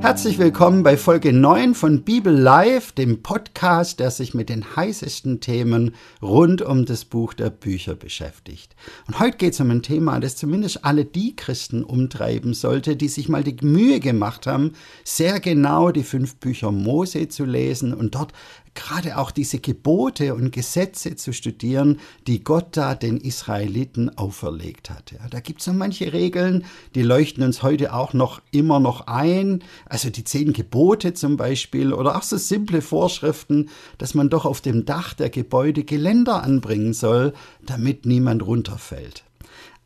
Herzlich willkommen bei Folge 9 von Bibel Live, dem Podcast, der sich mit den heißesten Themen rund um das Buch der Bücher beschäftigt. Und heute geht es um ein Thema, das zumindest alle die Christen umtreiben sollte, die sich mal die Mühe gemacht haben, sehr genau die fünf Bücher Mose zu lesen und dort gerade auch diese Gebote und Gesetze zu studieren, die Gott da den Israeliten auferlegt hat. Ja, da gibt es so manche Regeln, die leuchten uns heute auch noch immer noch ein. Also die zehn Gebote zum Beispiel oder auch so simple Vorschriften, dass man doch auf dem Dach der Gebäude Geländer anbringen soll, damit niemand runterfällt.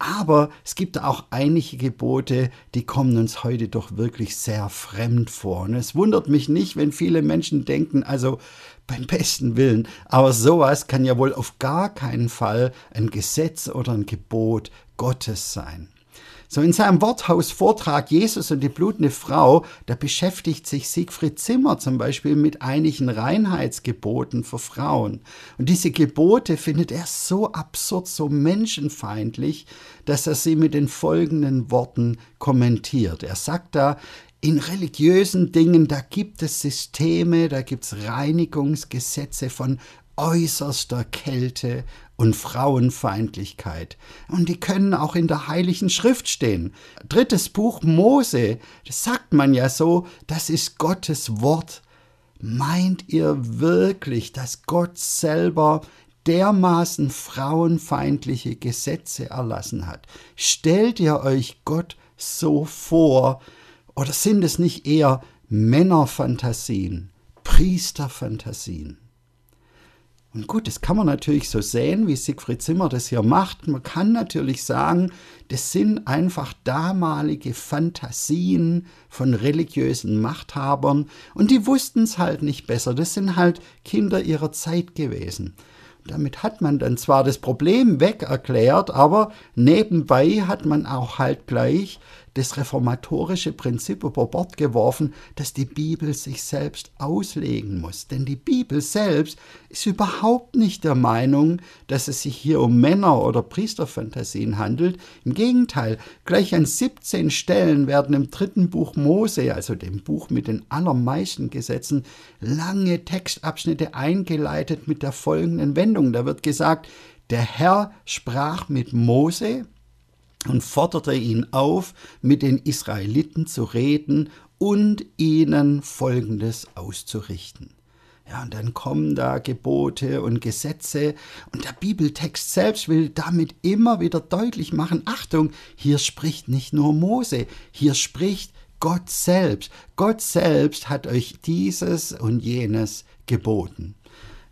Aber es gibt auch einige Gebote, die kommen uns heute doch wirklich sehr fremd vor. Und es wundert mich nicht, wenn viele Menschen denken, also beim besten Willen, aber sowas kann ja wohl auf gar keinen Fall ein Gesetz oder ein Gebot Gottes sein. So in seinem Worthaus-Vortrag Jesus und die blutende Frau, da beschäftigt sich Siegfried Zimmer zum Beispiel mit einigen Reinheitsgeboten für Frauen. Und diese Gebote findet er so absurd, so menschenfeindlich, dass er sie mit den folgenden Worten kommentiert. Er sagt da, in religiösen Dingen, da gibt es Systeme, da gibt es Reinigungsgesetze von äußerster Kälte und Frauenfeindlichkeit. Und die können auch in der Heiligen Schrift stehen. Drittes Buch Mose, das sagt man ja so, das ist Gottes Wort. Meint ihr wirklich, dass Gott selber dermaßen frauenfeindliche Gesetze erlassen hat? Stellt ihr euch Gott so vor? Oder sind es nicht eher Männerfantasien, Priesterfantasien? Und gut, das kann man natürlich so sehen, wie Siegfried Zimmer das hier macht. Man kann natürlich sagen, das sind einfach damalige Fantasien von religiösen Machthabern und die wussten es halt nicht besser. Das sind halt Kinder ihrer Zeit gewesen. Damit hat man dann zwar das Problem weg erklärt, aber nebenbei hat man auch halt gleich das reformatorische Prinzip über Bord geworfen, dass die Bibel sich selbst auslegen muss. Denn die Bibel selbst ist überhaupt nicht der Meinung, dass es sich hier um Männer- oder Priesterfantasien handelt. Im Gegenteil, gleich an 17 Stellen werden im dritten Buch Mose, also dem Buch mit den allermeisten Gesetzen, lange Textabschnitte eingeleitet mit der folgenden Wendung. Da wird gesagt, der Herr sprach mit Mose, und forderte ihn auf, mit den Israeliten zu reden und ihnen Folgendes auszurichten. Ja, und dann kommen da Gebote und Gesetze und der Bibeltext selbst will damit immer wieder deutlich machen, Achtung, hier spricht nicht nur Mose, hier spricht Gott selbst. Gott selbst hat euch dieses und jenes geboten.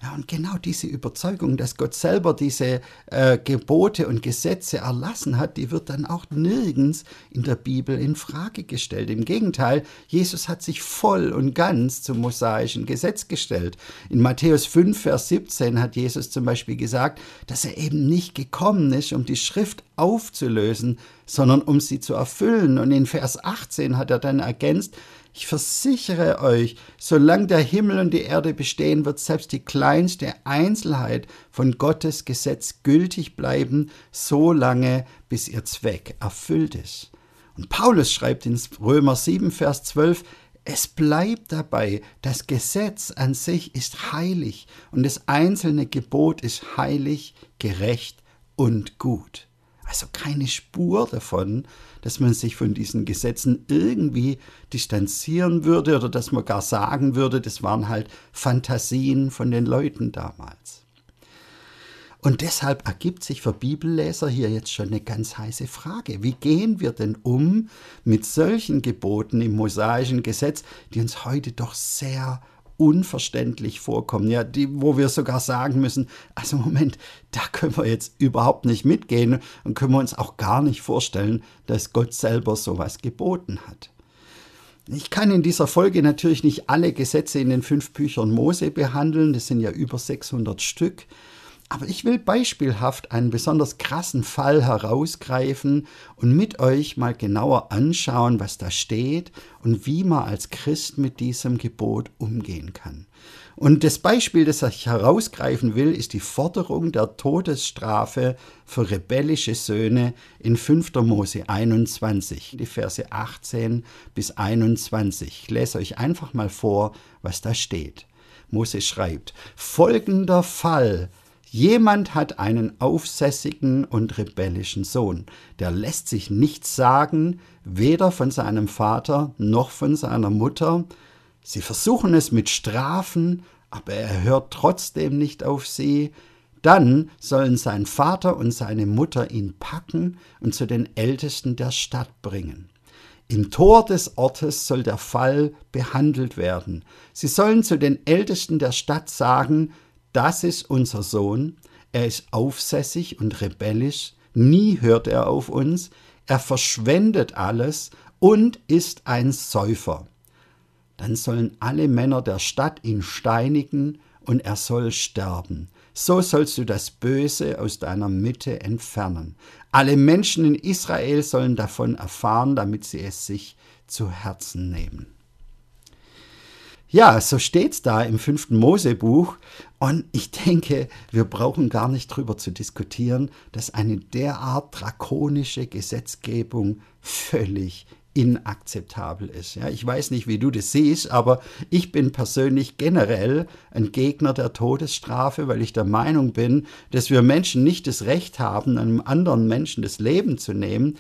Ja, und genau diese Überzeugung, dass Gott selber diese äh, Gebote und Gesetze erlassen hat, die wird dann auch nirgends in der Bibel in Frage gestellt. Im Gegenteil, Jesus hat sich voll und ganz zum mosaischen Gesetz gestellt. In Matthäus 5, Vers 17 hat Jesus zum Beispiel gesagt, dass er eben nicht gekommen ist, um die Schrift aufzulösen, sondern um sie zu erfüllen. Und in Vers 18 hat er dann ergänzt, ich versichere euch, solange der Himmel und die Erde bestehen, wird selbst die kleinste Einzelheit von Gottes Gesetz gültig bleiben, so lange, bis ihr Zweck erfüllt ist. Und Paulus schreibt in Römer 7, Vers 12, es bleibt dabei, das Gesetz an sich ist heilig und das einzelne Gebot ist heilig, gerecht und gut. Also keine Spur davon, dass man sich von diesen Gesetzen irgendwie distanzieren würde oder dass man gar sagen würde, das waren halt Fantasien von den Leuten damals. Und deshalb ergibt sich für Bibelleser hier jetzt schon eine ganz heiße Frage. Wie gehen wir denn um mit solchen Geboten im mosaischen Gesetz, die uns heute doch sehr unverständlich vorkommen, ja, die, wo wir sogar sagen müssen, also Moment, da können wir jetzt überhaupt nicht mitgehen und können wir uns auch gar nicht vorstellen, dass Gott selber sowas geboten hat. Ich kann in dieser Folge natürlich nicht alle Gesetze in den fünf Büchern Mose behandeln, das sind ja über 600 Stück. Aber ich will beispielhaft einen besonders krassen Fall herausgreifen und mit euch mal genauer anschauen, was da steht und wie man als Christ mit diesem Gebot umgehen kann. Und das Beispiel, das ich herausgreifen will, ist die Forderung der Todesstrafe für rebellische Söhne in 5. Mose 21, die Verse 18 bis 21. Ich lese euch einfach mal vor, was da steht. Mose schreibt, folgender Fall Jemand hat einen aufsässigen und rebellischen Sohn, der lässt sich nichts sagen, weder von seinem Vater noch von seiner Mutter. Sie versuchen es mit Strafen, aber er hört trotzdem nicht auf sie. Dann sollen sein Vater und seine Mutter ihn packen und zu den Ältesten der Stadt bringen. Im Tor des Ortes soll der Fall behandelt werden. Sie sollen zu den Ältesten der Stadt sagen, das ist unser Sohn, er ist aufsässig und rebellisch, nie hört er auf uns, er verschwendet alles und ist ein Säufer. Dann sollen alle Männer der Stadt ihn steinigen und er soll sterben. So sollst du das Böse aus deiner Mitte entfernen. Alle Menschen in Israel sollen davon erfahren, damit sie es sich zu Herzen nehmen. Ja, so steht's da im fünften Mosebuch. Und ich denke, wir brauchen gar nicht drüber zu diskutieren, dass eine derart drakonische Gesetzgebung völlig inakzeptabel ist. Ja, ich weiß nicht, wie du das siehst, aber ich bin persönlich generell ein Gegner der Todesstrafe, weil ich der Meinung bin, dass wir Menschen nicht das Recht haben, einem anderen Menschen das Leben zu nehmen.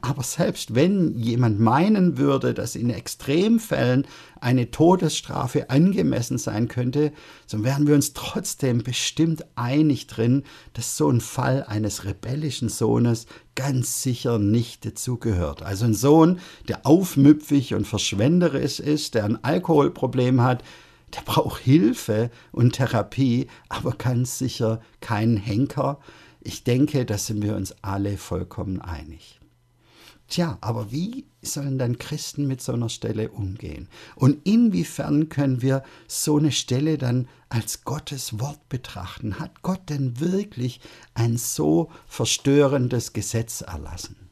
Aber selbst wenn jemand meinen würde, dass in Extremfällen eine Todesstrafe angemessen sein könnte, so wären wir uns trotzdem bestimmt einig drin, dass so ein Fall eines rebellischen Sohnes ganz sicher nicht dazugehört. Also ein Sohn, der aufmüpfig und verschwenderisch ist, der ein Alkoholproblem hat, der braucht Hilfe und Therapie, aber ganz sicher keinen Henker. Ich denke, da sind wir uns alle vollkommen einig. Tja, aber wie sollen dann Christen mit so einer Stelle umgehen? Und inwiefern können wir so eine Stelle dann als Gottes Wort betrachten? Hat Gott denn wirklich ein so verstörendes Gesetz erlassen?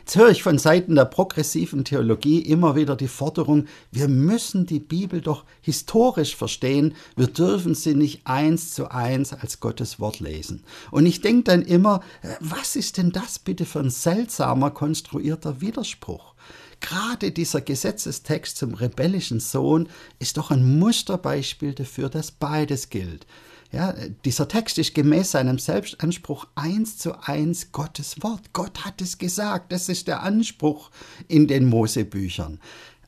Jetzt höre ich von Seiten der progressiven Theologie immer wieder die Forderung, wir müssen die Bibel doch historisch verstehen, wir dürfen sie nicht eins zu eins als Gottes Wort lesen. Und ich denke dann immer, äh, was ist denn das bitte für ein seltsamer konstruierter Widerspruch? Gerade dieser Gesetzestext zum rebellischen Sohn ist doch ein Musterbeispiel dafür, dass beides gilt. Ja, dieser Text ist gemäß seinem Selbstanspruch eins zu eins Gottes Wort. Gott hat es gesagt. Das ist der Anspruch in den Mosebüchern.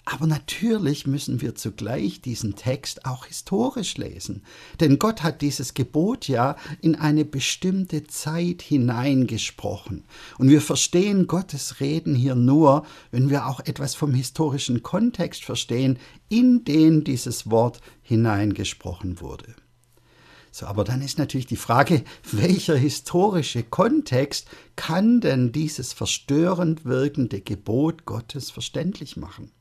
Aber natürlich müssen wir zugleich diesen Text auch historisch lesen. Denn Gott hat dieses Gebot ja in eine bestimmte Zeit hineingesprochen. Und wir verstehen Gottes Reden hier nur, wenn wir auch etwas vom historischen Kontext verstehen, in den dieses Wort hineingesprochen wurde. So, aber dann ist natürlich die Frage, welcher historische Kontext kann denn dieses verstörend wirkende Gebot Gottes verständlich machen?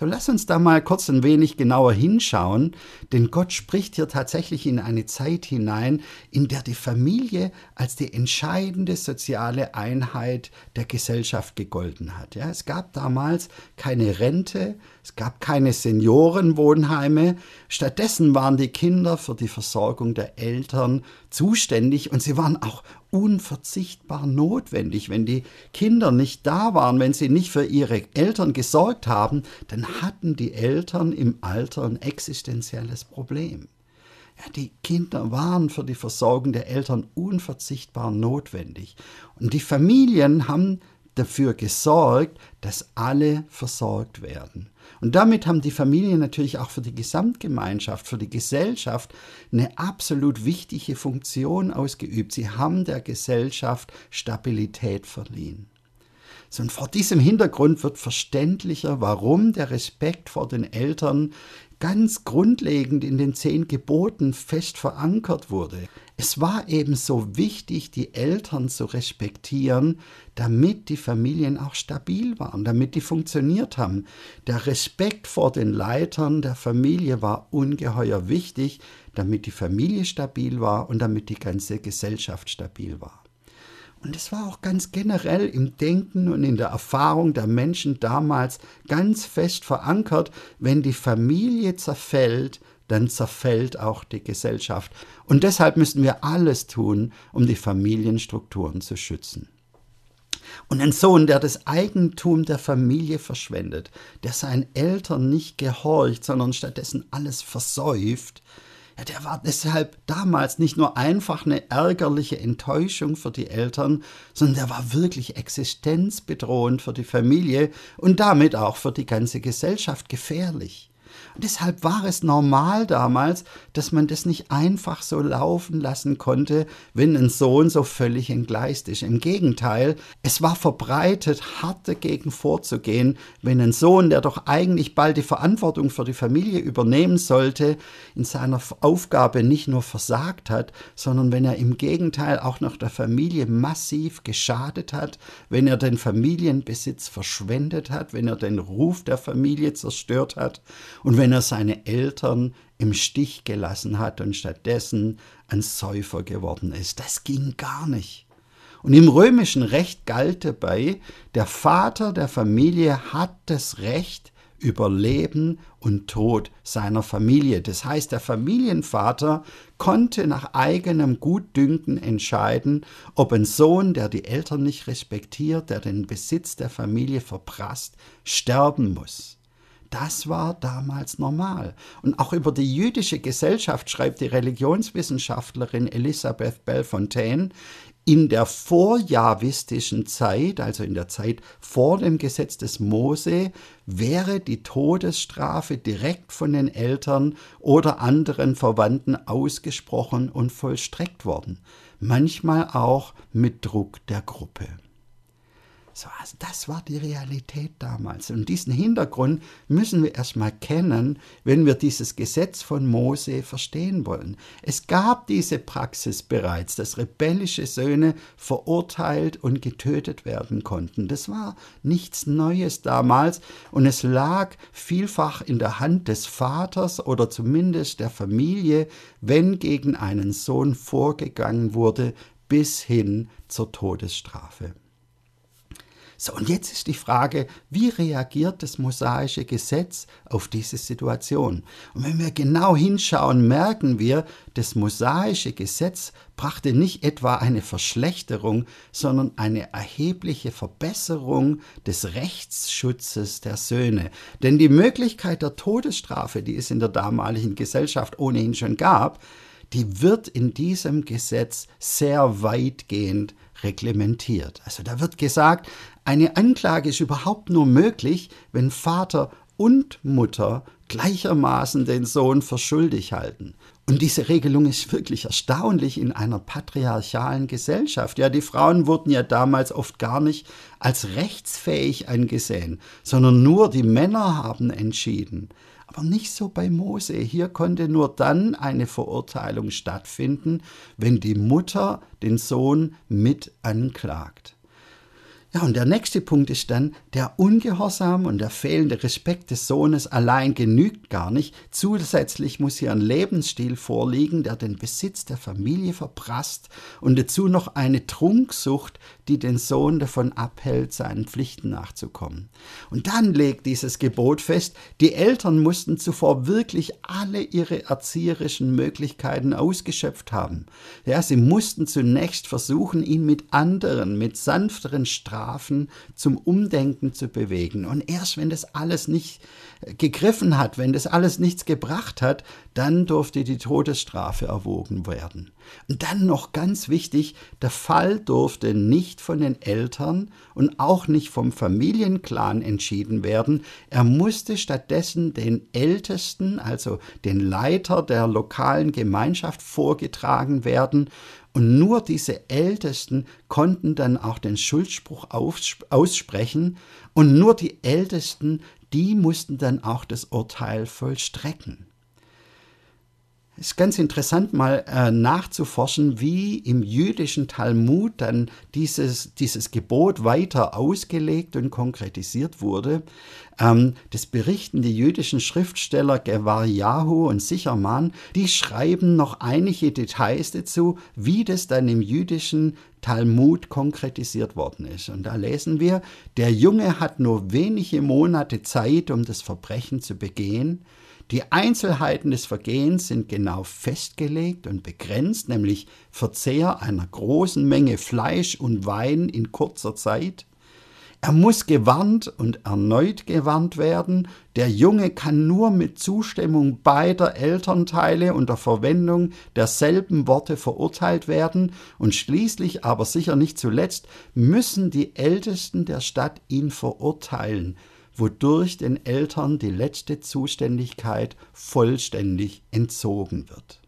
So, lass uns da mal kurz ein wenig genauer hinschauen, denn Gott spricht hier tatsächlich in eine Zeit hinein, in der die Familie als die entscheidende soziale Einheit der Gesellschaft gegolten hat. Ja, es gab damals keine Rente, es gab keine Seniorenwohnheime, stattdessen waren die Kinder für die Versorgung der Eltern zuständig und sie waren auch unverzichtbar notwendig. Wenn die Kinder nicht da waren, wenn sie nicht für ihre Eltern gesorgt haben, dann hatten die Eltern im Alter ein existenzielles Problem. Ja, die Kinder waren für die Versorgung der Eltern unverzichtbar notwendig. Und die Familien haben dafür gesorgt, dass alle versorgt werden. Und damit haben die Familien natürlich auch für die Gesamtgemeinschaft, für die Gesellschaft eine absolut wichtige Funktion ausgeübt. Sie haben der Gesellschaft Stabilität verliehen. So, und vor diesem Hintergrund wird verständlicher, warum der Respekt vor den Eltern ganz grundlegend in den zehn Geboten fest verankert wurde. Es war eben so wichtig, die Eltern zu respektieren, damit die Familien auch stabil waren, damit die funktioniert haben. Der Respekt vor den Leitern der Familie war ungeheuer wichtig, damit die Familie stabil war und damit die ganze Gesellschaft stabil war. Und es war auch ganz generell im Denken und in der Erfahrung der Menschen damals ganz fest verankert, wenn die Familie zerfällt, dann zerfällt auch die Gesellschaft. Und deshalb müssen wir alles tun, um die Familienstrukturen zu schützen. Und ein Sohn, der das Eigentum der Familie verschwendet, der seinen Eltern nicht gehorcht, sondern stattdessen alles versäuft, der war deshalb damals nicht nur einfach eine ärgerliche Enttäuschung für die Eltern, sondern der war wirklich existenzbedrohend für die Familie und damit auch für die ganze Gesellschaft gefährlich. Deshalb war es normal damals, dass man das nicht einfach so laufen lassen konnte, wenn ein Sohn so völlig entgleist ist. Im Gegenteil, es war verbreitet, hart dagegen vorzugehen, wenn ein Sohn, der doch eigentlich bald die Verantwortung für die Familie übernehmen sollte, in seiner Aufgabe nicht nur versagt hat, sondern wenn er im Gegenteil auch noch der Familie massiv geschadet hat, wenn er den Familienbesitz verschwendet hat, wenn er den Ruf der Familie zerstört hat und wenn er seine Eltern im Stich gelassen hat und stattdessen ein Säufer geworden ist. Das ging gar nicht. Und im römischen Recht galt dabei, der Vater der Familie hat das Recht über Leben und Tod seiner Familie. Das heißt, der Familienvater konnte nach eigenem Gutdünken entscheiden, ob ein Sohn, der die Eltern nicht respektiert, der den Besitz der Familie verprasst, sterben muss. Das war damals normal. Und auch über die jüdische Gesellschaft schreibt die Religionswissenschaftlerin Elisabeth Bellefontaine, in der vorjahwistischen Zeit, also in der Zeit vor dem Gesetz des Mose, wäre die Todesstrafe direkt von den Eltern oder anderen Verwandten ausgesprochen und vollstreckt worden, manchmal auch mit Druck der Gruppe. So, also das war die Realität damals. Und diesen Hintergrund müssen wir erstmal kennen, wenn wir dieses Gesetz von Mose verstehen wollen. Es gab diese Praxis bereits, dass rebellische Söhne verurteilt und getötet werden konnten. Das war nichts Neues damals und es lag vielfach in der Hand des Vaters oder zumindest der Familie, wenn gegen einen Sohn vorgegangen wurde, bis hin zur Todesstrafe. So, und jetzt ist die Frage, wie reagiert das mosaische Gesetz auf diese Situation? Und wenn wir genau hinschauen, merken wir, das mosaische Gesetz brachte nicht etwa eine Verschlechterung, sondern eine erhebliche Verbesserung des Rechtsschutzes der Söhne. Denn die Möglichkeit der Todesstrafe, die es in der damaligen Gesellschaft ohnehin schon gab, die wird in diesem Gesetz sehr weitgehend reglementiert. Also da wird gesagt, eine Anklage ist überhaupt nur möglich, wenn Vater und Mutter gleichermaßen den Sohn für schuldig halten. Und diese Regelung ist wirklich erstaunlich in einer patriarchalen Gesellschaft. Ja, die Frauen wurden ja damals oft gar nicht als rechtsfähig angesehen, sondern nur die Männer haben entschieden. Aber nicht so bei Mose. Hier konnte nur dann eine Verurteilung stattfinden, wenn die Mutter den Sohn mit anklagt. Ja, und der nächste Punkt ist dann, der Ungehorsam und der fehlende Respekt des Sohnes allein genügt gar nicht. Zusätzlich muss hier ein Lebensstil vorliegen, der den Besitz der Familie verprasst und dazu noch eine Trunksucht, die den Sohn davon abhält, seinen Pflichten nachzukommen. Und dann legt dieses Gebot fest, die Eltern mussten zuvor wirklich alle ihre erzieherischen Möglichkeiten ausgeschöpft haben. Ja, sie mussten zunächst versuchen, ihn mit anderen, mit sanfteren Strafen Strafen zum Umdenken zu bewegen. Und erst wenn das alles nicht gegriffen hat, wenn das alles nichts gebracht hat, dann durfte die Todesstrafe erwogen werden. Und dann noch ganz wichtig, der Fall durfte nicht von den Eltern und auch nicht vom Familienclan entschieden werden. Er musste stattdessen den Ältesten, also den Leiter der lokalen Gemeinschaft vorgetragen werden und nur diese Ältesten konnten dann auch den Schuldspruch aussprechen und nur die Ältesten die mussten dann auch das Urteil vollstrecken. Es ist ganz interessant, mal äh, nachzuforschen, wie im jüdischen Talmud dann dieses, dieses Gebot weiter ausgelegt und konkretisiert wurde. Ähm, das berichten die jüdischen Schriftsteller Gevarjahu und Sichermann. Die schreiben noch einige Details dazu, wie das dann im jüdischen Talmud konkretisiert worden ist. Und da lesen wir, der Junge hat nur wenige Monate Zeit, um das Verbrechen zu begehen. Die Einzelheiten des Vergehens sind genau festgelegt und begrenzt, nämlich Verzehr einer großen Menge Fleisch und Wein in kurzer Zeit. Er muss gewarnt und erneut gewarnt werden. Der Junge kann nur mit Zustimmung beider Elternteile unter Verwendung derselben Worte verurteilt werden. Und schließlich, aber sicher nicht zuletzt, müssen die Ältesten der Stadt ihn verurteilen wodurch den Eltern die letzte Zuständigkeit vollständig entzogen wird.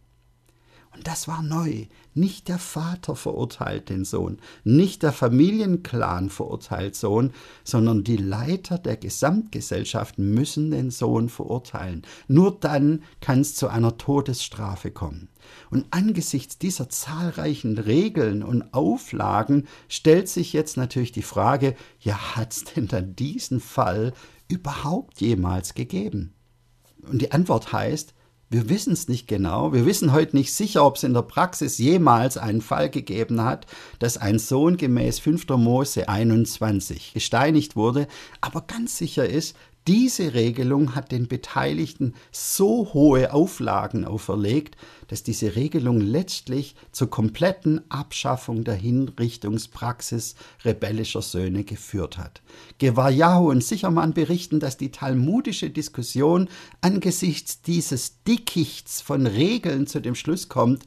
Das war neu. Nicht der Vater verurteilt den Sohn, nicht der Familienclan verurteilt Sohn, sondern die Leiter der Gesamtgesellschaft müssen den Sohn verurteilen. Nur dann kann es zu einer Todesstrafe kommen. Und angesichts dieser zahlreichen Regeln und Auflagen stellt sich jetzt natürlich die Frage, ja, hat es denn dann diesen Fall überhaupt jemals gegeben? Und die Antwort heißt, wir wissen es nicht genau. Wir wissen heute nicht sicher, ob es in der Praxis jemals einen Fall gegeben hat, dass ein Sohn gemäß 5. Mose 21 gesteinigt wurde. Aber ganz sicher ist, diese Regelung hat den Beteiligten so hohe Auflagen auferlegt, dass diese Regelung letztlich zur kompletten Abschaffung der Hinrichtungspraxis rebellischer Söhne geführt hat. Gewarjahu und Sichermann berichten, dass die talmudische Diskussion angesichts dieses Dickichts von Regeln zu dem Schluss kommt,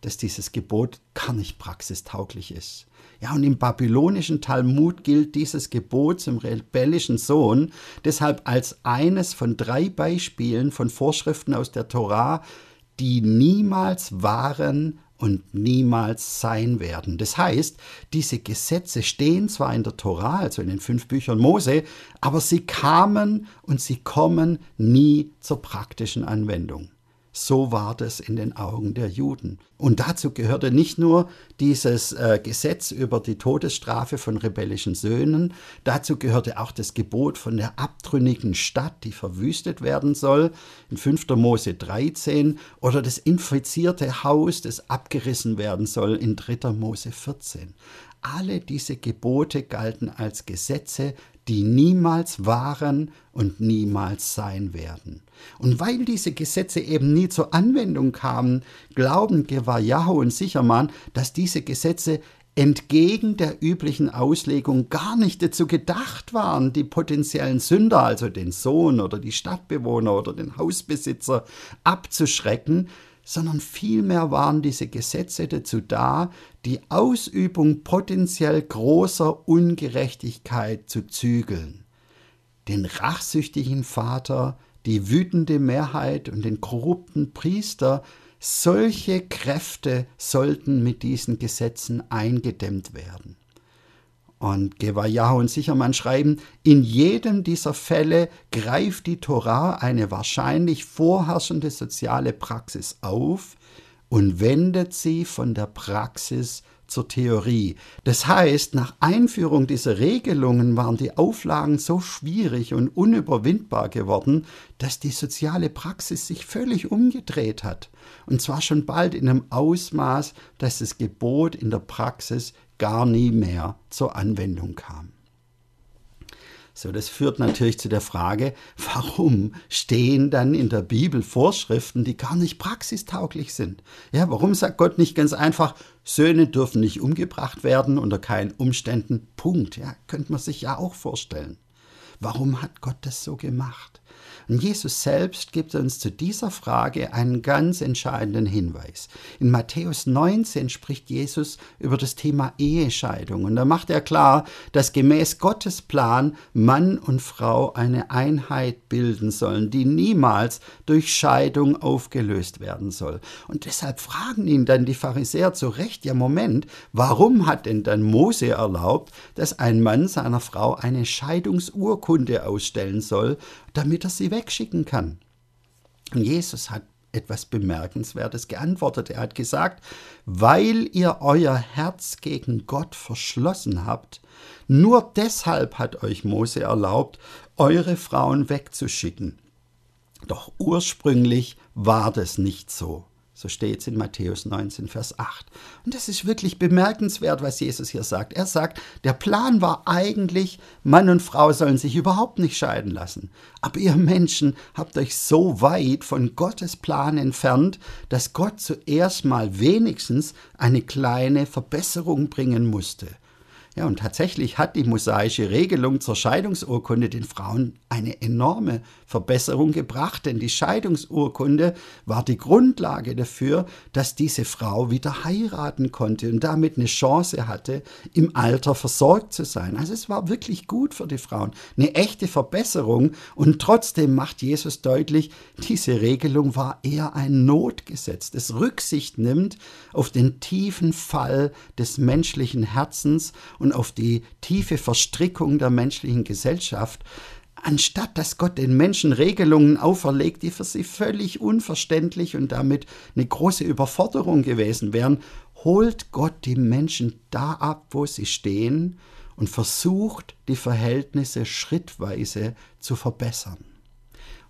dass dieses Gebot gar nicht praxistauglich ist. Ja, und im babylonischen Talmud gilt dieses Gebot zum rebellischen Sohn deshalb als eines von drei Beispielen von Vorschriften aus der Torah, die niemals waren und niemals sein werden. Das heißt, diese Gesetze stehen zwar in der Torah, also in den fünf Büchern Mose, aber sie kamen und sie kommen nie zur praktischen Anwendung. So war das in den Augen der Juden. Und dazu gehörte nicht nur dieses äh, Gesetz über die Todesstrafe von rebellischen Söhnen, dazu gehörte auch das Gebot von der abtrünnigen Stadt, die verwüstet werden soll, in 5. Mose 13, oder das infizierte Haus, das abgerissen werden soll, in 3. Mose 14. Alle diese Gebote galten als Gesetze, die niemals waren und niemals sein werden. Und weil diese Gesetze eben nie zur Anwendung kamen, glauben Gewajahu und Sichermann, dass diese Gesetze entgegen der üblichen Auslegung gar nicht dazu gedacht waren, die potenziellen Sünder, also den Sohn oder die Stadtbewohner oder den Hausbesitzer, abzuschrecken, sondern vielmehr waren diese Gesetze dazu da, die Ausübung potenziell großer Ungerechtigkeit zu zügeln. Den rachsüchtigen Vater, die wütende Mehrheit und den korrupten Priester, solche Kräfte sollten mit diesen Gesetzen eingedämmt werden. Und Gewajahu und Sichermann schreiben, in jedem dieser Fälle greift die Torah eine wahrscheinlich vorherrschende soziale Praxis auf und wendet sie von der Praxis zur Theorie. Das heißt, nach Einführung dieser Regelungen waren die Auflagen so schwierig und unüberwindbar geworden, dass die soziale Praxis sich völlig umgedreht hat. Und zwar schon bald in einem Ausmaß, dass das Gebot in der Praxis gar nie mehr zur Anwendung kam. So, das führt natürlich zu der Frage, warum stehen dann in der Bibel Vorschriften, die gar nicht praxistauglich sind? Ja, warum sagt Gott nicht ganz einfach, Söhne dürfen nicht umgebracht werden unter keinen Umständen? Punkt. Ja, könnte man sich ja auch vorstellen. Warum hat Gott das so gemacht? Und Jesus selbst gibt uns zu dieser Frage einen ganz entscheidenden Hinweis. In Matthäus 19 spricht Jesus über das Thema Ehescheidung. Und da macht er klar, dass gemäß Gottes Plan Mann und Frau eine Einheit bilden sollen, die niemals durch Scheidung aufgelöst werden soll. Und deshalb fragen ihn dann die Pharisäer zu Recht, ja Moment, warum hat denn dann Mose erlaubt, dass ein Mann seiner Frau eine Scheidungsurkunde ausstellen soll, damit er sie wegschicken kann. Und Jesus hat etwas Bemerkenswertes geantwortet. Er hat gesagt, weil ihr euer Herz gegen Gott verschlossen habt, nur deshalb hat euch Mose erlaubt, eure Frauen wegzuschicken. Doch ursprünglich war das nicht so. So steht es in Matthäus 19, Vers 8. Und das ist wirklich bemerkenswert, was Jesus hier sagt. Er sagt, der Plan war eigentlich, Mann und Frau sollen sich überhaupt nicht scheiden lassen. Aber ihr Menschen habt euch so weit von Gottes Plan entfernt, dass Gott zuerst mal wenigstens eine kleine Verbesserung bringen musste. Ja, und tatsächlich hat die mosaische Regelung zur Scheidungsurkunde den Frauen eine enorme Verbesserung gebracht, denn die Scheidungsurkunde war die Grundlage dafür, dass diese Frau wieder heiraten konnte und damit eine Chance hatte, im Alter versorgt zu sein. Also es war wirklich gut für die Frauen, eine echte Verbesserung und trotzdem macht Jesus deutlich, diese Regelung war eher ein Notgesetz, das Rücksicht nimmt auf den tiefen Fall des menschlichen Herzens und auf die tiefe Verstrickung der menschlichen Gesellschaft, anstatt dass Gott den Menschen Regelungen auferlegt, die für sie völlig unverständlich und damit eine große Überforderung gewesen wären, holt Gott die Menschen da ab, wo sie stehen und versucht, die Verhältnisse schrittweise zu verbessern.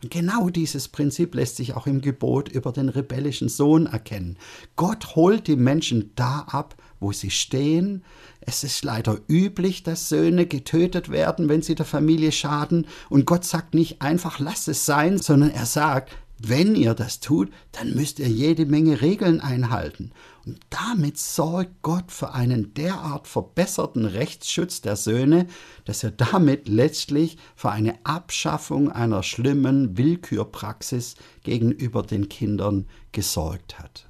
Und genau dieses Prinzip lässt sich auch im Gebot über den rebellischen Sohn erkennen. Gott holt die Menschen da ab, wo sie stehen. Es ist leider üblich, dass Söhne getötet werden, wenn sie der Familie schaden. Und Gott sagt nicht einfach, lass es sein, sondern er sagt, wenn ihr das tut, dann müsst ihr jede Menge Regeln einhalten. Und damit sorgt Gott für einen derart verbesserten Rechtsschutz der Söhne, dass er damit letztlich für eine Abschaffung einer schlimmen Willkürpraxis gegenüber den Kindern gesorgt hat.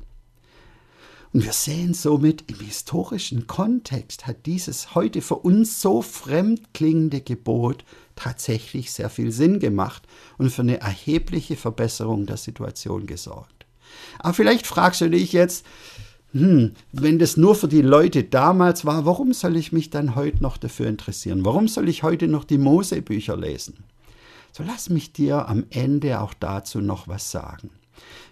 Und wir sehen somit, im historischen Kontext hat dieses heute für uns so fremd klingende Gebot tatsächlich sehr viel Sinn gemacht und für eine erhebliche Verbesserung der Situation gesorgt. Aber vielleicht fragst du dich jetzt, hm, wenn das nur für die Leute damals war, warum soll ich mich dann heute noch dafür interessieren? Warum soll ich heute noch die Mosebücher lesen? So lass mich dir am Ende auch dazu noch was sagen.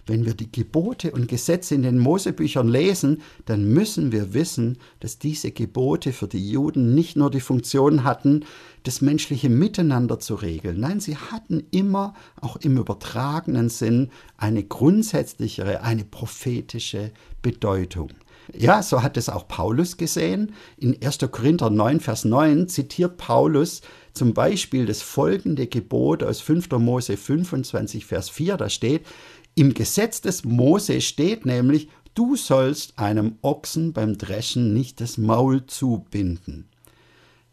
Wenn wir die Gebote und Gesetze in den Mosebüchern lesen, dann müssen wir wissen, dass diese Gebote für die Juden nicht nur die Funktion hatten, das menschliche Miteinander zu regeln. Nein, sie hatten immer, auch im übertragenen Sinn, eine grundsätzlichere, eine prophetische Bedeutung. Ja, so hat es auch Paulus gesehen. In 1. Korinther 9, Vers 9 zitiert Paulus zum Beispiel das folgende Gebot aus 5. Mose 25, Vers 4. Da steht, im Gesetz des Mose steht nämlich, du sollst einem Ochsen beim Dreschen nicht das Maul zubinden.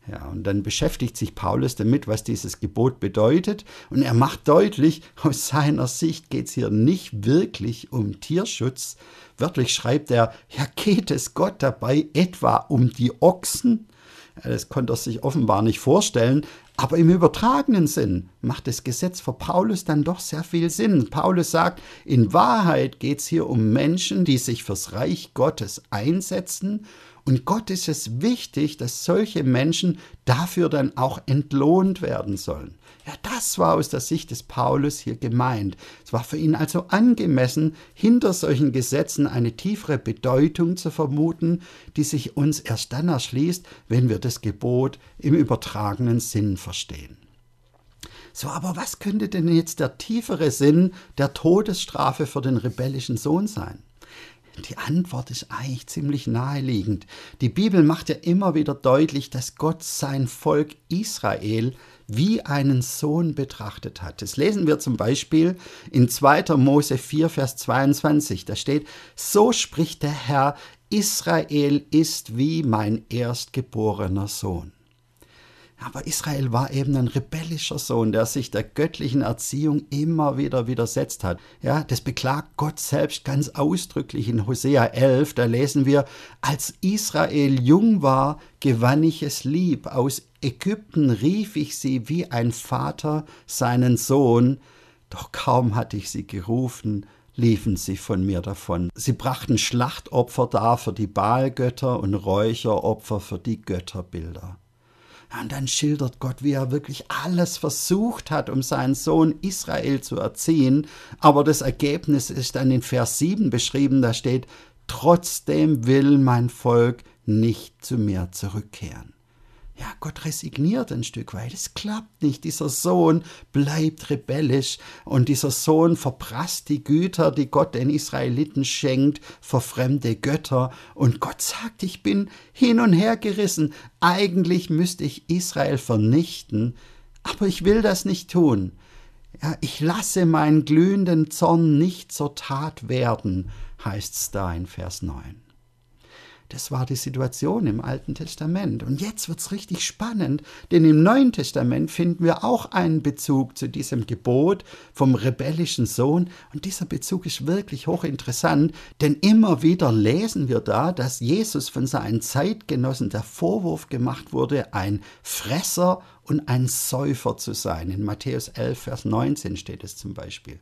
Ja, und dann beschäftigt sich Paulus damit, was dieses Gebot bedeutet. Und er macht deutlich, aus seiner Sicht geht es hier nicht wirklich um Tierschutz. Wörtlich schreibt er, ja, geht es Gott dabei etwa um die Ochsen? Das konnte er sich offenbar nicht vorstellen, aber im übertragenen Sinn macht das Gesetz für Paulus dann doch sehr viel Sinn. Paulus sagt, in Wahrheit geht es hier um Menschen, die sich fürs Reich Gottes einsetzen. Und Gott ist es wichtig, dass solche Menschen dafür dann auch entlohnt werden sollen. Ja, das war aus der Sicht des Paulus hier gemeint. Es war für ihn also angemessen, hinter solchen Gesetzen eine tiefere Bedeutung zu vermuten, die sich uns erst dann erschließt, wenn wir das Gebot im übertragenen Sinn verstehen. So, aber was könnte denn jetzt der tiefere Sinn der Todesstrafe für den rebellischen Sohn sein? Die Antwort ist eigentlich ziemlich naheliegend. Die Bibel macht ja immer wieder deutlich, dass Gott sein Volk Israel wie einen Sohn betrachtet hat. Das lesen wir zum Beispiel in 2. Mose 4, Vers 22. Da steht, so spricht der Herr, Israel ist wie mein erstgeborener Sohn. Aber Israel war eben ein rebellischer Sohn, der sich der göttlichen Erziehung immer wieder widersetzt hat. Ja, das beklagt Gott selbst ganz ausdrücklich in Hosea 11. Da lesen wir, als Israel jung war, gewann ich es lieb. Aus Ägypten rief ich sie wie ein Vater seinen Sohn. Doch kaum hatte ich sie gerufen, liefen sie von mir davon. Sie brachten Schlachtopfer dar für die Baalgötter und Räucheropfer für die Götterbilder. Und dann schildert Gott, wie er wirklich alles versucht hat, um seinen Sohn Israel zu erziehen. Aber das Ergebnis ist dann in Vers 7 beschrieben, da steht, trotzdem will mein Volk nicht zu mir zurückkehren ja, Gott resigniert ein Stück weit. Es klappt nicht. Dieser Sohn bleibt rebellisch und dieser Sohn verprasst die Güter, die Gott den Israeliten schenkt, vor fremde Götter. Und Gott sagt, ich bin hin und her gerissen. Eigentlich müsste ich Israel vernichten, aber ich will das nicht tun. Ja, ich lasse meinen glühenden Zorn nicht zur Tat werden, heißt es da in Vers 9. Das war die Situation im Alten Testament. Und jetzt wird es richtig spannend, denn im Neuen Testament finden wir auch einen Bezug zu diesem Gebot vom rebellischen Sohn. Und dieser Bezug ist wirklich hochinteressant, denn immer wieder lesen wir da, dass Jesus von seinen Zeitgenossen der Vorwurf gemacht wurde, ein Fresser und ein Säufer zu sein. In Matthäus 11, Vers 19 steht es zum Beispiel.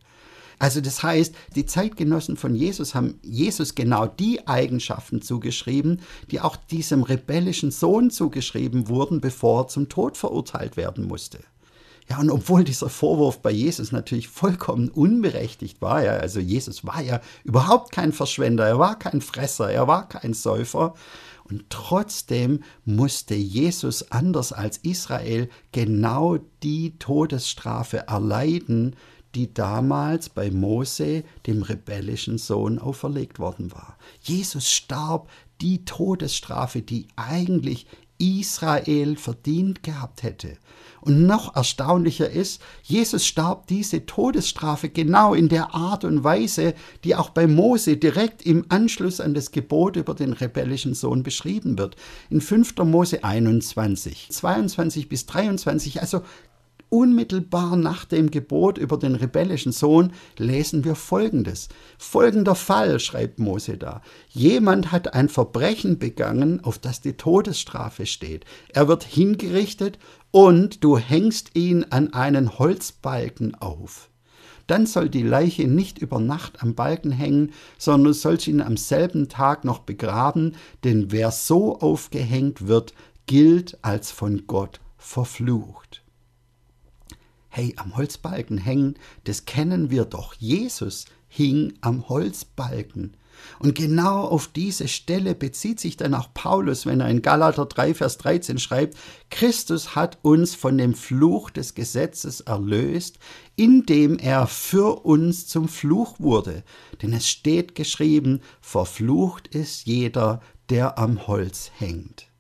Also das heißt, die Zeitgenossen von Jesus haben Jesus genau die Eigenschaften zugeschrieben, die auch diesem rebellischen Sohn zugeschrieben wurden, bevor er zum Tod verurteilt werden musste. Ja, und obwohl dieser Vorwurf bei Jesus natürlich vollkommen unberechtigt war, ja, also Jesus war ja überhaupt kein Verschwender, er war kein Fresser, er war kein Säufer, und trotzdem musste Jesus anders als Israel genau die Todesstrafe erleiden, die damals bei Mose, dem rebellischen Sohn, auferlegt worden war. Jesus starb die Todesstrafe, die eigentlich Israel verdient gehabt hätte. Und noch erstaunlicher ist, Jesus starb diese Todesstrafe genau in der Art und Weise, die auch bei Mose direkt im Anschluss an das Gebot über den rebellischen Sohn beschrieben wird. In 5. Mose 21, 22 bis 23, also Unmittelbar nach dem Gebot über den rebellischen Sohn lesen wir Folgendes. Folgender Fall, schreibt Mose da. Jemand hat ein Verbrechen begangen, auf das die Todesstrafe steht. Er wird hingerichtet und du hängst ihn an einen Holzbalken auf. Dann soll die Leiche nicht über Nacht am Balken hängen, sondern sollst ihn am selben Tag noch begraben, denn wer so aufgehängt wird, gilt als von Gott verflucht hey, am Holzbalken hängen, das kennen wir doch. Jesus hing am Holzbalken. Und genau auf diese Stelle bezieht sich dann auch Paulus, wenn er in Galater 3, Vers 13 schreibt, Christus hat uns von dem Fluch des Gesetzes erlöst, indem er für uns zum Fluch wurde. Denn es steht geschrieben, verflucht ist jeder, der am Holz hängt.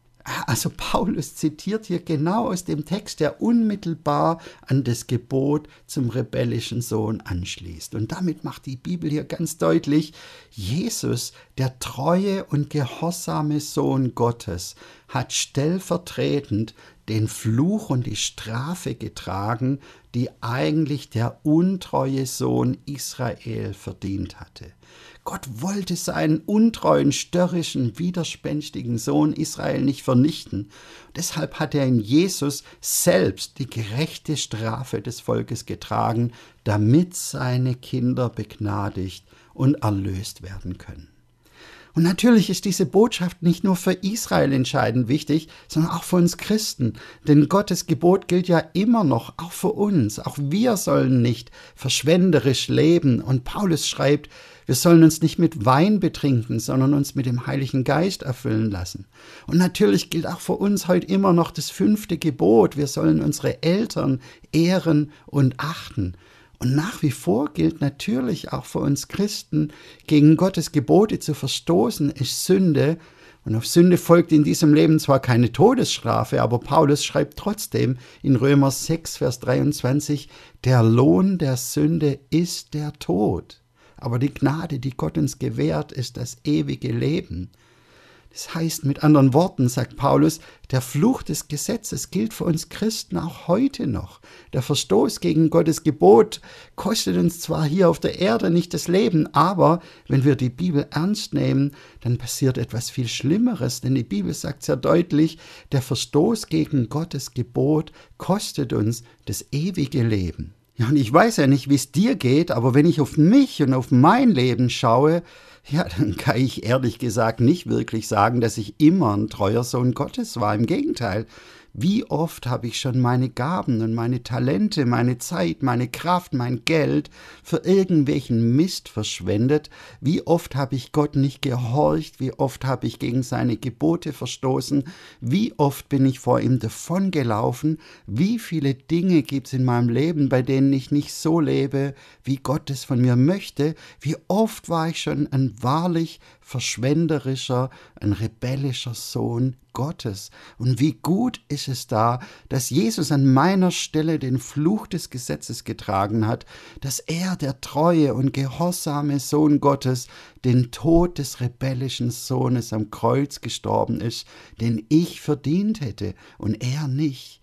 Also Paulus zitiert hier genau aus dem Text, der unmittelbar an das Gebot zum rebellischen Sohn anschließt. Und damit macht die Bibel hier ganz deutlich, Jesus, der treue und gehorsame Sohn Gottes, hat stellvertretend den Fluch und die Strafe getragen, die eigentlich der untreue Sohn Israel verdient hatte. Gott wollte seinen untreuen, störrischen, widerspenstigen Sohn Israel nicht vernichten. Deshalb hat er in Jesus selbst die gerechte Strafe des Volkes getragen, damit seine Kinder begnadigt und erlöst werden können. Und natürlich ist diese Botschaft nicht nur für Israel entscheidend wichtig, sondern auch für uns Christen. Denn Gottes Gebot gilt ja immer noch, auch für uns. Auch wir sollen nicht verschwenderisch leben. Und Paulus schreibt, wir sollen uns nicht mit Wein betrinken, sondern uns mit dem Heiligen Geist erfüllen lassen. Und natürlich gilt auch für uns heute immer noch das fünfte Gebot. Wir sollen unsere Eltern ehren und achten. Und nach wie vor gilt natürlich auch für uns Christen, gegen Gottes Gebote zu verstoßen, ist Sünde. Und auf Sünde folgt in diesem Leben zwar keine Todesstrafe, aber Paulus schreibt trotzdem in Römer 6, Vers 23, der Lohn der Sünde ist der Tod. Aber die Gnade, die Gott uns gewährt, ist das ewige Leben. Das heißt mit anderen Worten, sagt Paulus, der Fluch des Gesetzes gilt für uns Christen auch heute noch. Der Verstoß gegen Gottes Gebot kostet uns zwar hier auf der Erde nicht das Leben, aber wenn wir die Bibel ernst nehmen, dann passiert etwas viel Schlimmeres, denn die Bibel sagt sehr deutlich, der Verstoß gegen Gottes Gebot kostet uns das ewige Leben. Ja, und ich weiß ja nicht, wie es dir geht, aber wenn ich auf mich und auf mein Leben schaue, ja, dann kann ich ehrlich gesagt nicht wirklich sagen, dass ich immer ein treuer Sohn Gottes war. Im Gegenteil, wie oft habe ich schon meine Gaben und meine Talente, meine Zeit, meine Kraft, mein Geld für irgendwelchen Mist verschwendet? Wie oft habe ich Gott nicht gehorcht? Wie oft habe ich gegen seine Gebote verstoßen? Wie oft bin ich vor ihm davongelaufen? Wie viele Dinge gibt es in meinem Leben, bei denen ich nicht so lebe, wie Gott es von mir möchte? Wie oft war ich schon ein wahrlich verschwenderischer, ein rebellischer Sohn Gottes. Und wie gut ist es da, dass Jesus an meiner Stelle den Fluch des Gesetzes getragen hat, dass er, der treue und gehorsame Sohn Gottes, den Tod des rebellischen Sohnes am Kreuz gestorben ist, den ich verdient hätte und er nicht.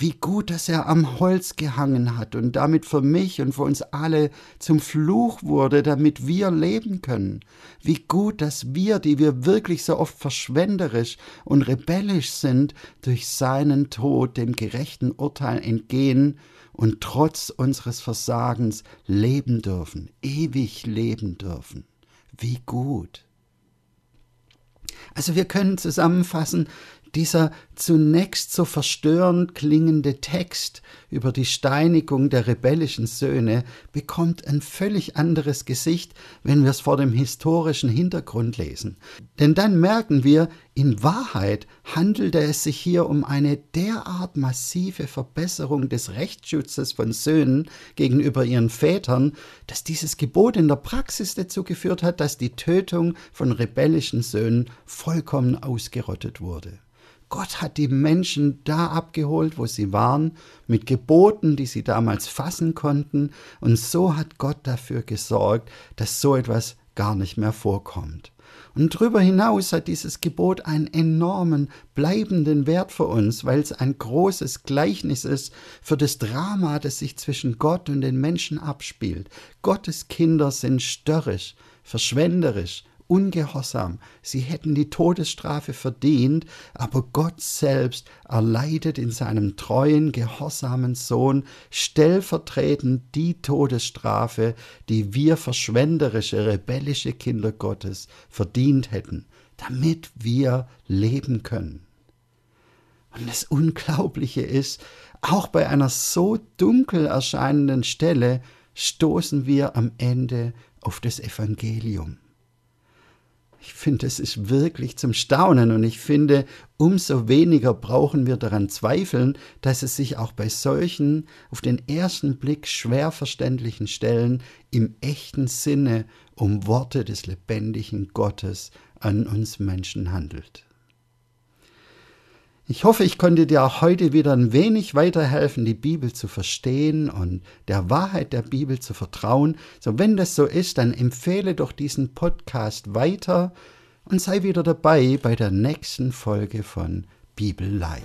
Wie gut, dass er am Holz gehangen hat und damit für mich und für uns alle zum Fluch wurde, damit wir leben können. Wie gut, dass wir, die wir wirklich so oft verschwenderisch und rebellisch sind, durch seinen Tod dem gerechten Urteil entgehen und trotz unseres Versagens leben dürfen, ewig leben dürfen. Wie gut. Also wir können zusammenfassen, dieser zunächst so verstörend klingende Text über die Steinigung der rebellischen Söhne bekommt ein völlig anderes Gesicht, wenn wir es vor dem historischen Hintergrund lesen. Denn dann merken wir, in Wahrheit handelte es sich hier um eine derart massive Verbesserung des Rechtsschutzes von Söhnen gegenüber ihren Vätern, dass dieses Gebot in der Praxis dazu geführt hat, dass die Tötung von rebellischen Söhnen vollkommen ausgerottet wurde. Gott hat die Menschen da abgeholt, wo sie waren, mit Geboten, die sie damals fassen konnten, und so hat Gott dafür gesorgt, dass so etwas gar nicht mehr vorkommt. Und darüber hinaus hat dieses Gebot einen enormen, bleibenden Wert für uns, weil es ein großes Gleichnis ist für das Drama, das sich zwischen Gott und den Menschen abspielt. Gottes Kinder sind störrisch, verschwenderisch, ungehorsam, sie hätten die Todesstrafe verdient, aber Gott selbst erleidet in seinem treuen, gehorsamen Sohn stellvertretend die Todesstrafe, die wir verschwenderische, rebellische Kinder Gottes verdient hätten, damit wir leben können. Und das Unglaubliche ist, auch bei einer so dunkel erscheinenden Stelle stoßen wir am Ende auf das Evangelium. Ich finde, es ist wirklich zum Staunen und ich finde, umso weniger brauchen wir daran zweifeln, dass es sich auch bei solchen auf den ersten Blick schwer verständlichen Stellen im echten Sinne um Worte des lebendigen Gottes an uns Menschen handelt. Ich hoffe, ich konnte dir auch heute wieder ein wenig weiterhelfen, die Bibel zu verstehen und der Wahrheit der Bibel zu vertrauen. So, wenn das so ist, dann empfehle doch diesen Podcast weiter und sei wieder dabei bei der nächsten Folge von Bibel Live.